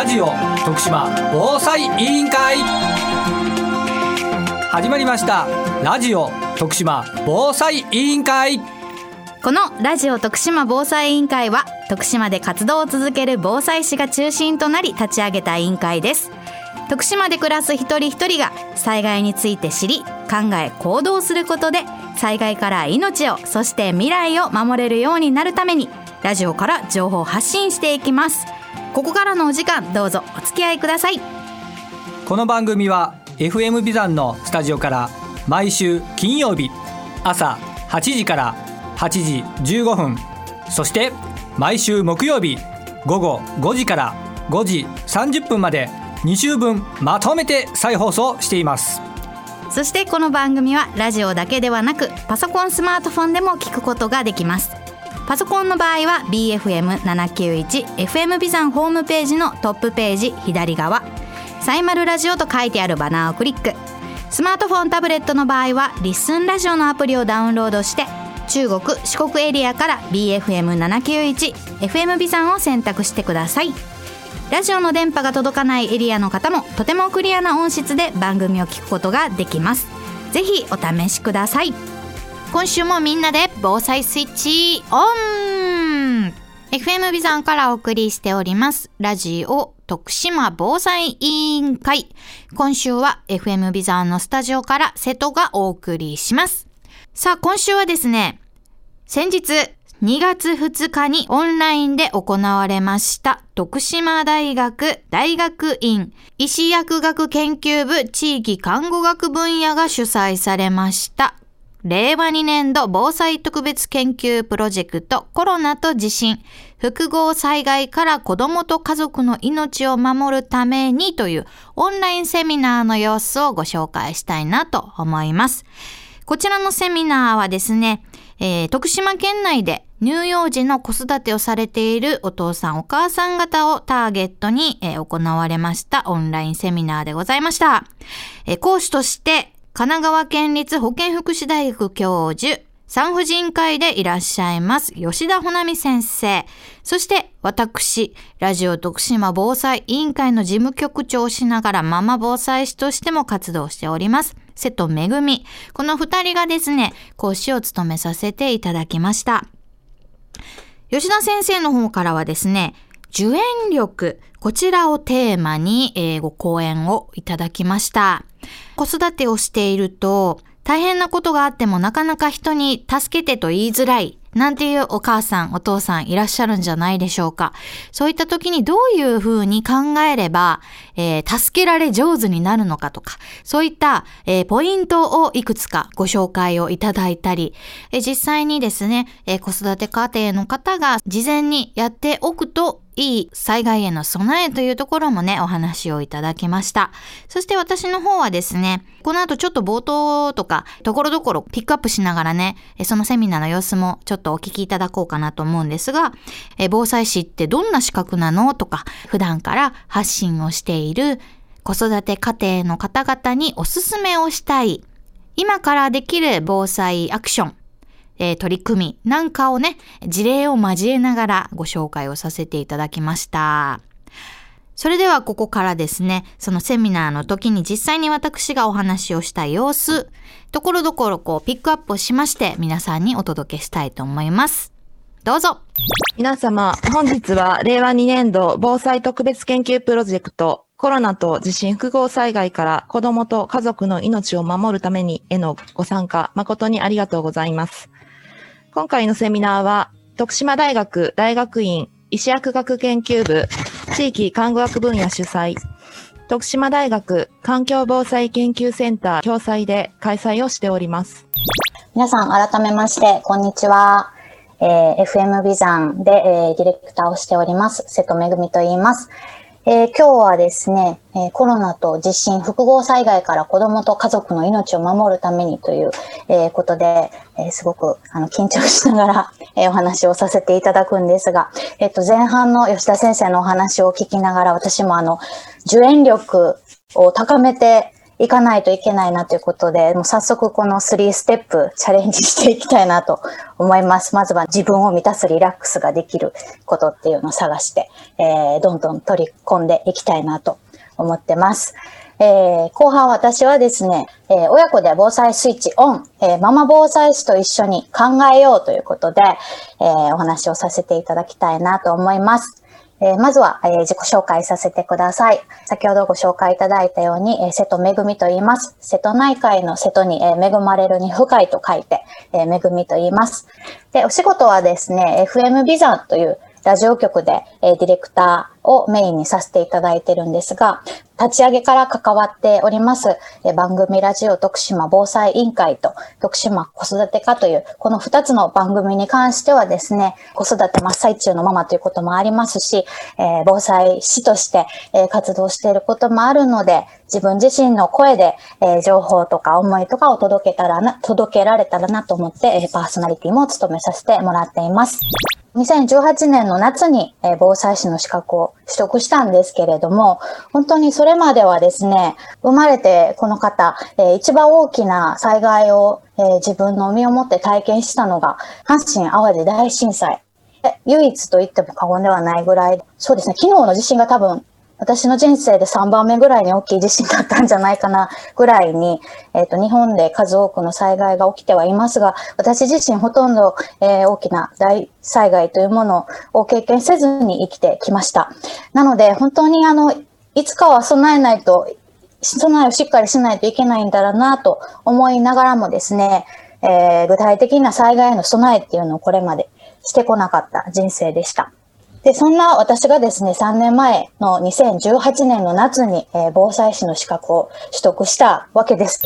ラジオ徳島防災委員会。始まりました。ラジオ徳島防災委員会。このラジオ徳島防災委員会は徳島で活動を続ける防災士が中心となり立ち上げた委員会です。徳島で暮らす一人一人が災害について知り考え行動することで災害から命をそして未来を守れるようになるためにラジオから情報発信していきます。ここからのお時間どうぞお付き合いください。この番組は FM ビザンのスタジオから毎週金曜日朝8時から8時15分そして毎週木曜日午後5時から5時30分まで2週分まとめて再放送しています。そしてこの番組はラジオだけではなくパソコンスマートフォンでも聞くことができますパソコンの場合は BFM791FM ビザンホームページのトップページ左側。サイマルラジオと書いてあるバナーをクリック。スマートフォンタブレットの場合はリッスンラジオのアプリをダウンロードして中国四国エリアから BFM791FM ビザンを選択してください。ラジオの電波が届かないエリアの方もとてもクリアな音質で番組を聞くことができます。ぜひお試しください。今週もみんなで防災スイッチオン。FM ビザンからお送りしております。ラジオ徳島防災委員会。今週は FM ビザンのスタジオから瀬戸がお送りします。さあ今週はですね先日2月2日にオンラインで行われました徳島大学大学院医師薬学研究部地域看護学分野が主催されました令和2年度防災特別研究プロジェクトコロナと地震複合災害から子供と家族の命を守るためにというオンラインセミナーの様子をご紹介したいなと思います。こちらのセミナーはですね、えー、徳島県内で乳幼児の子育てをされているお父さんお母さん方をターゲットに、え、行われましたオンラインセミナーでございました。え、講師として神奈川県立保健福祉大学教授産婦人科医でいらっしゃいます吉田穂波先生。そして私、ラジオ徳島防災委員会の事務局長をしながらママ防災士としても活動しております。瀬戸めぐみ。この二人がですね、講師を務めさせていただきました。吉田先生の方からはですね、受援力、こちらをテーマに、えー、ご講演をいただきました。子育てをしていると、大変なことがあってもなかなか人に助けてと言いづらい。なんていうお母さん、お父さんいらっしゃるんじゃないでしょうか。そういった時にどういうふうに考えれば、えー、助けられ上手になるのかとか、そういった、えー、ポイントをいくつかご紹介をいただいたり、えー、実際にですね、え子育て家庭の方が事前にやっておくといい災害への備えというところもね、お話をいただきました。そして私の方はですね、この後ちょっと冒頭とか、ところどころピックアップしながらね、そのセミナーの様子もちょっとお聞きいただこうかなと思うんですが、防災士ってどんな資格なのとか、普段から発信をしている子育て家庭の方々におすすめをしたい、今からできる防災アクション、えー、取り組みなんかをね、事例を交えながらご紹介をさせていただきました。それではここからですね、そのセミナーの時に実際に私がお話をした様子、ところどころこうピックアップをしまして皆さんにお届けしたいと思います。どうぞ。皆様、本日は令和2年度防災特別研究プロジェクトコロナと地震複合災害から子供と家族の命を守るためにへのご参加誠にありがとうございます。今回のセミナーは、徳島大学大学院医師薬学研究部地域看護学分野主催、徳島大学環境防災研究センター共催で開催をしております。皆さん改めまして、こんにちは。えー、FM ビザンで、えー、ディレクターをしております、瀬戸めぐみと言います。えー、今日はですね、えー、コロナと地震、複合災害から子供と家族の命を守るためにという、え、ことで、えすごくあの緊張しながら、えお話をさせていただくんですが、えっと、前半の吉田先生のお話を聞きながら、私もあの、受援力を高めていかないといけないなということで、もう早速この3ステップチャレンジしていきたいなと思います。まずは自分を満たすリラックスができることっていうのを探して、えー、どんどん取り込んでいきたいなと思ってます。えー、後半私はですね、えー、親子で防災スイッチオン、えー、ママ防災士と一緒に考えようということで、えお話をさせていただきたいなと思います。えー、まずは、えー、自己紹介させてください。先ほどご紹介いただいたように、えー、瀬戸恵みと言います。瀬戸内海の瀬戸に、え恵まれるに深いと書いて、え恵みと言います。で、お仕事はですね、FM ビザというラジオ局で、えディレクターをメインにさせていただいてるんですが、立ち上げから関わっております、え番組ラジオ徳島防災委員会と徳島子育て課という、この2つの番組に関してはですね、子育て真っ最中のママということもありますし、え防災士として、え活動していることもあるので、自分自身の声で、え情報とか思いとかを届けたらな、届けられたらなと思って、えパーソナリティも務めさせてもらっています。2018年の夏に、え防災士の資格を取得したんですけれども、本当にそれまではですね、生まれてこの方、え一番大きな災害を、え自分の身をもって体験したのが、阪神淡路大震災。唯一と言っても過言ではないぐらい、そうですね、昨日の地震が多分私の人生で3番目ぐらいに大きい地震だったんじゃないかなぐらいに、えっ、ー、と、日本で数多くの災害が起きてはいますが、私自身ほとんど、えー、大きな大災害というものを経験せずに生きてきました。なので、本当にあの、いつかは備えないと、備えをしっかりしないといけないんだろうなと思いながらもですね、えー、具体的な災害への備えっていうのをこれまでしてこなかった人生でした。で、そんな私がですね、3年前の2018年の夏に、えー、防災士の資格を取得したわけです。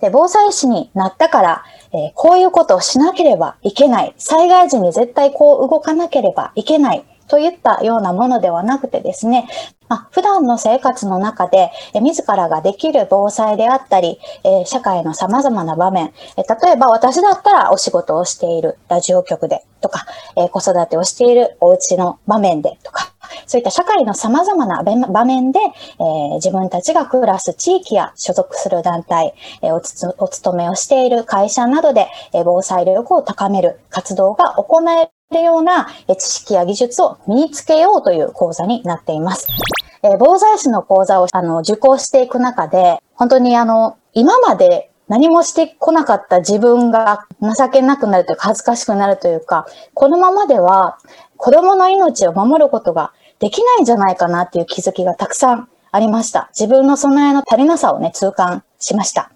で、防災士になったから、えー、こういうことをしなければいけない。災害時に絶対こう動かなければいけない。といったようなものではなくてですね、まあ、普段の生活の中で、え自らができる防災であったり、え社会の様々な場面、え例えば私だったらお仕事をしているラジオ局でとか、え子育てをしているお家の場面でとか、そういった社会の様々な場面で、えー、自分たちが暮らす地域や所属する団体、えー、おつお勤めをしている会社などで、え、防災力を高める活動が行えるような知識や技術を身につけようという講座になっています。えー、防災士の講座をあの受講していく中で、本当にあの、今まで何もしてこなかった自分が情けなくなるというか恥ずかしくなるというか、このままでは子供の命を守ることができないんじゃないかなっていう気づきがたくさんありました。自分の備えの足りなさをね、痛感しました。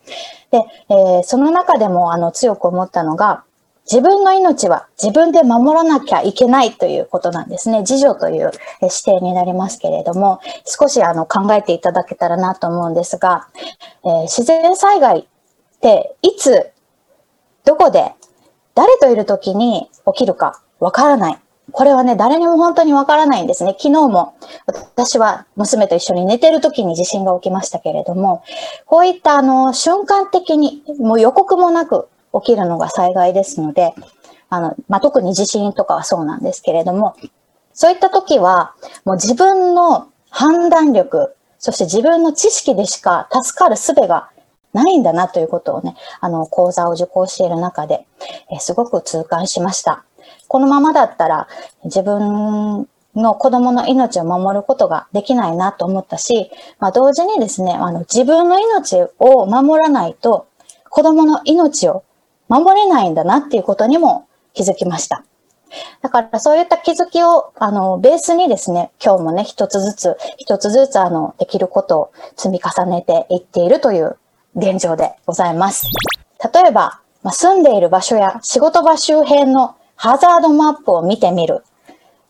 で、えー、その中でもあの強く思ったのが、自分の命は自分で守らなきゃいけないということなんですね。自助という視点になりますけれども、少しあの考えていただけたらなと思うんですが、えー、自然災害っていつ、どこで、誰といる時に起きるかわからない。これはね、誰にも本当にわからないんですね。昨日も私は娘と一緒に寝てる時に地震が起きましたけれども、こういったあの瞬間的にもう予告もなく起きるのが災害ですので、あの、まあ、特に地震とかはそうなんですけれども、そういった時は、もう自分の判断力、そして自分の知識でしか助かる術がないんだなということをね、あの、講座を受講している中で、えすごく痛感しました。このままだったら自分の子供の命を守ることができないなと思ったし、まあ、同時にですね、あの、自分の命を守らないと、子供の命を守れないんだなっていうことにも気づきました。だからそういった気づきを、あの、ベースにですね、今日もね、一つずつ、一つずつ、あの、できることを積み重ねていっているという現状でございます。例えば、まあ、住んでいる場所や仕事場周辺のハザードマップを見てみる。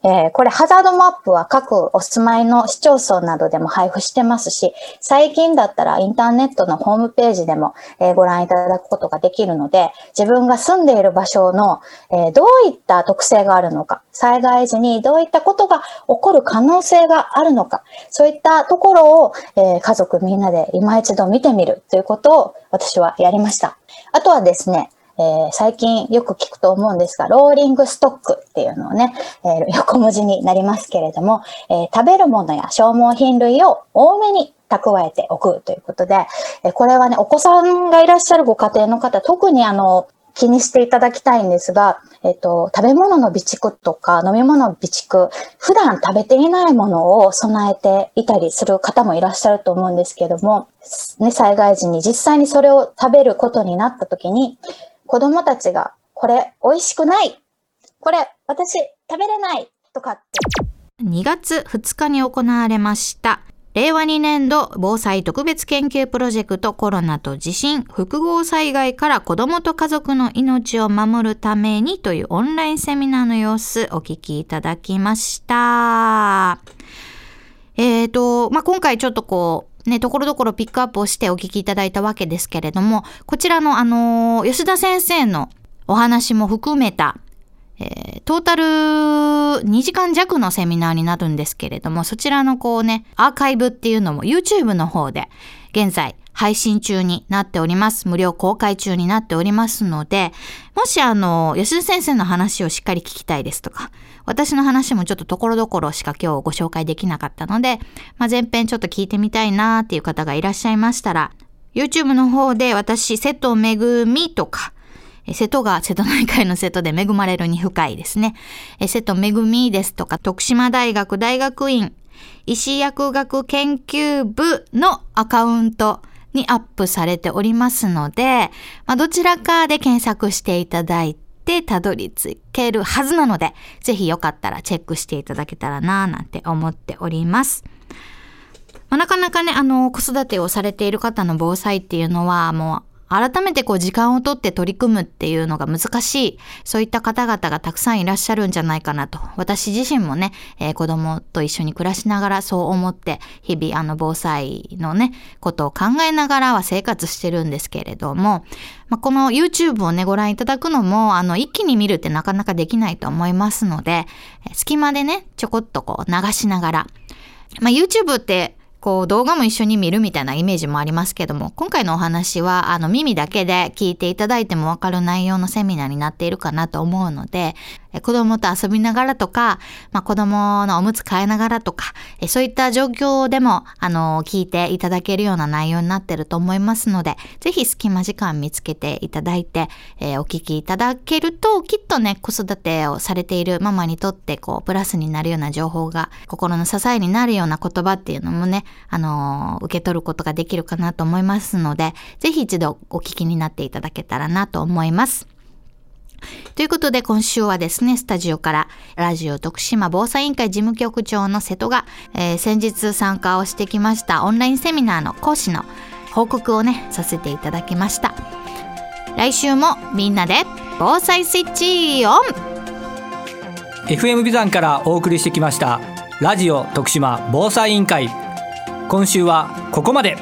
えー、これハザードマップは各お住まいの市町村などでも配布してますし、最近だったらインターネットのホームページでも、えー、ご覧いただくことができるので、自分が住んでいる場所の、えー、どういった特性があるのか、災害時にどういったことが起こる可能性があるのか、そういったところを、え家族みんなで今一度見てみるということを私はやりました。あとはですね、えー、最近よく聞くと思うんですが、ローリングストックっていうのをね、えー、横文字になりますけれども、えー、食べるものや消耗品類を多めに蓄えておくということで、えこれはね、お子さんがいらっしゃるご家庭の方、特にあの、気にしていただきたいんですが、えっと、食べ物の備蓄とか飲み物の備蓄、普段食べていないものを備えていたりする方もいらっしゃると思うんですけども、ね、災害時に実際にそれを食べることになった時に、子供たちが、これ美味しくないこれ私食べれないとかって。2月2日に行われました令和2年度防災特別研究プロジェクトコロナと地震複合災害から子どもと家族の命を守るためにというオンラインセミナーの様子お聞きいただきました。えっ、ー、と、まあ、今回ちょっとこう、ね、ところどころピックアップをしてお聞きいただいたわけですけれども、こちらのあの吉田先生のお話も含めたえー、トータル2時間弱のセミナーになるんですけれども、そちらのこうね、アーカイブっていうのも YouTube の方で現在配信中になっております。無料公開中になっておりますので、もしあの、吉田先生の話をしっかり聞きたいですとか、私の話もちょっとところどころしか今日ご紹介できなかったので、まあ、前編ちょっと聞いてみたいなっていう方がいらっしゃいましたら、YouTube の方で私、瀬戸めぐみとか、瀬戸が瀬戸内海の瀬戸で恵まれるに深いですね。瀬戸めぐみですとか、徳島大学大学院医師薬学研究部のアカウントにアップされておりますので、まあ、どちらかで検索していただいてたどり着けるはずなので、ぜひよかったらチェックしていただけたらなぁなんて思っております。まあ、なかなかね、あの、子育てをされている方の防災っていうのはもう改めてこう時間をとって取り組むっていうのが難しい、そういった方々がたくさんいらっしゃるんじゃないかなと。私自身もね、えー、子供と一緒に暮らしながらそう思って、日々あの防災のね、ことを考えながらは生活してるんですけれども、まあ、この YouTube をね、ご覧いただくのも、あの、一気に見るってなかなかできないと思いますので、隙間でね、ちょこっとこう流しながら、まあ、YouTube ってこう動画も一緒に見るみたいなイメージもありますけども、今回のお話はあの耳だけで聞いていただいてもわかる内容のセミナーになっているかなと思うので、子供と遊びながらとか、まあ、子供のおむつ替えながらとか、そういった状況でも、あの、聞いていただけるような内容になってると思いますので、ぜひ隙間時間見つけていただいて、えー、お聞きいただけると、きっとね、子育てをされているママにとって、こう、プラスになるような情報が、心の支えになるような言葉っていうのもね、あの受け取ることができるかなと思いますので、ぜひ一度お聞きになっていただけたらなと思います。ということで今週はですね、スタジオからラジオ徳島防災委員会事務局長の瀬戸が、えー、先日参加をしてきましたオンラインセミナーの講師の報告をね、させていただきました。来週もみんなで防災スイッチオン! FM ビザンからお送りしてきましたラジオ徳島防災委員会。今週はここまで。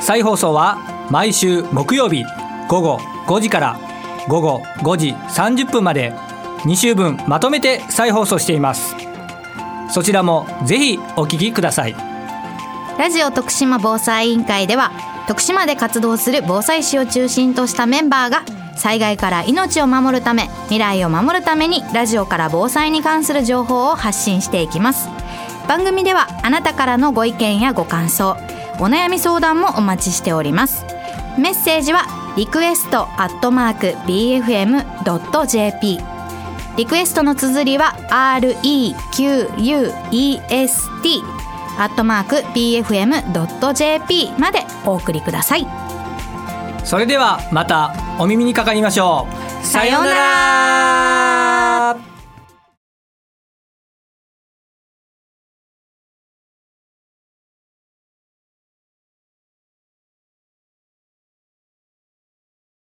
再放送は毎週木曜日午後5時から午後5時30分まで。2週分まとめて再放送しています。そちらもぜひお聞きください。ラジオ徳島防災委員会では徳島で活動する防災士を中心としたメンバーが災害から命を守るため未来を守るためにラジオから防災に関する情報を発信していきます。番組ではあなたからのご意見やご感想お悩み相談もお待ちしております。メッセージはリクエストアットマーク BFM.jp リクエストの綴りは REQUEST アットマーク BFM.jp までお送りください。それではまたお耳にかかりましょう。さようなら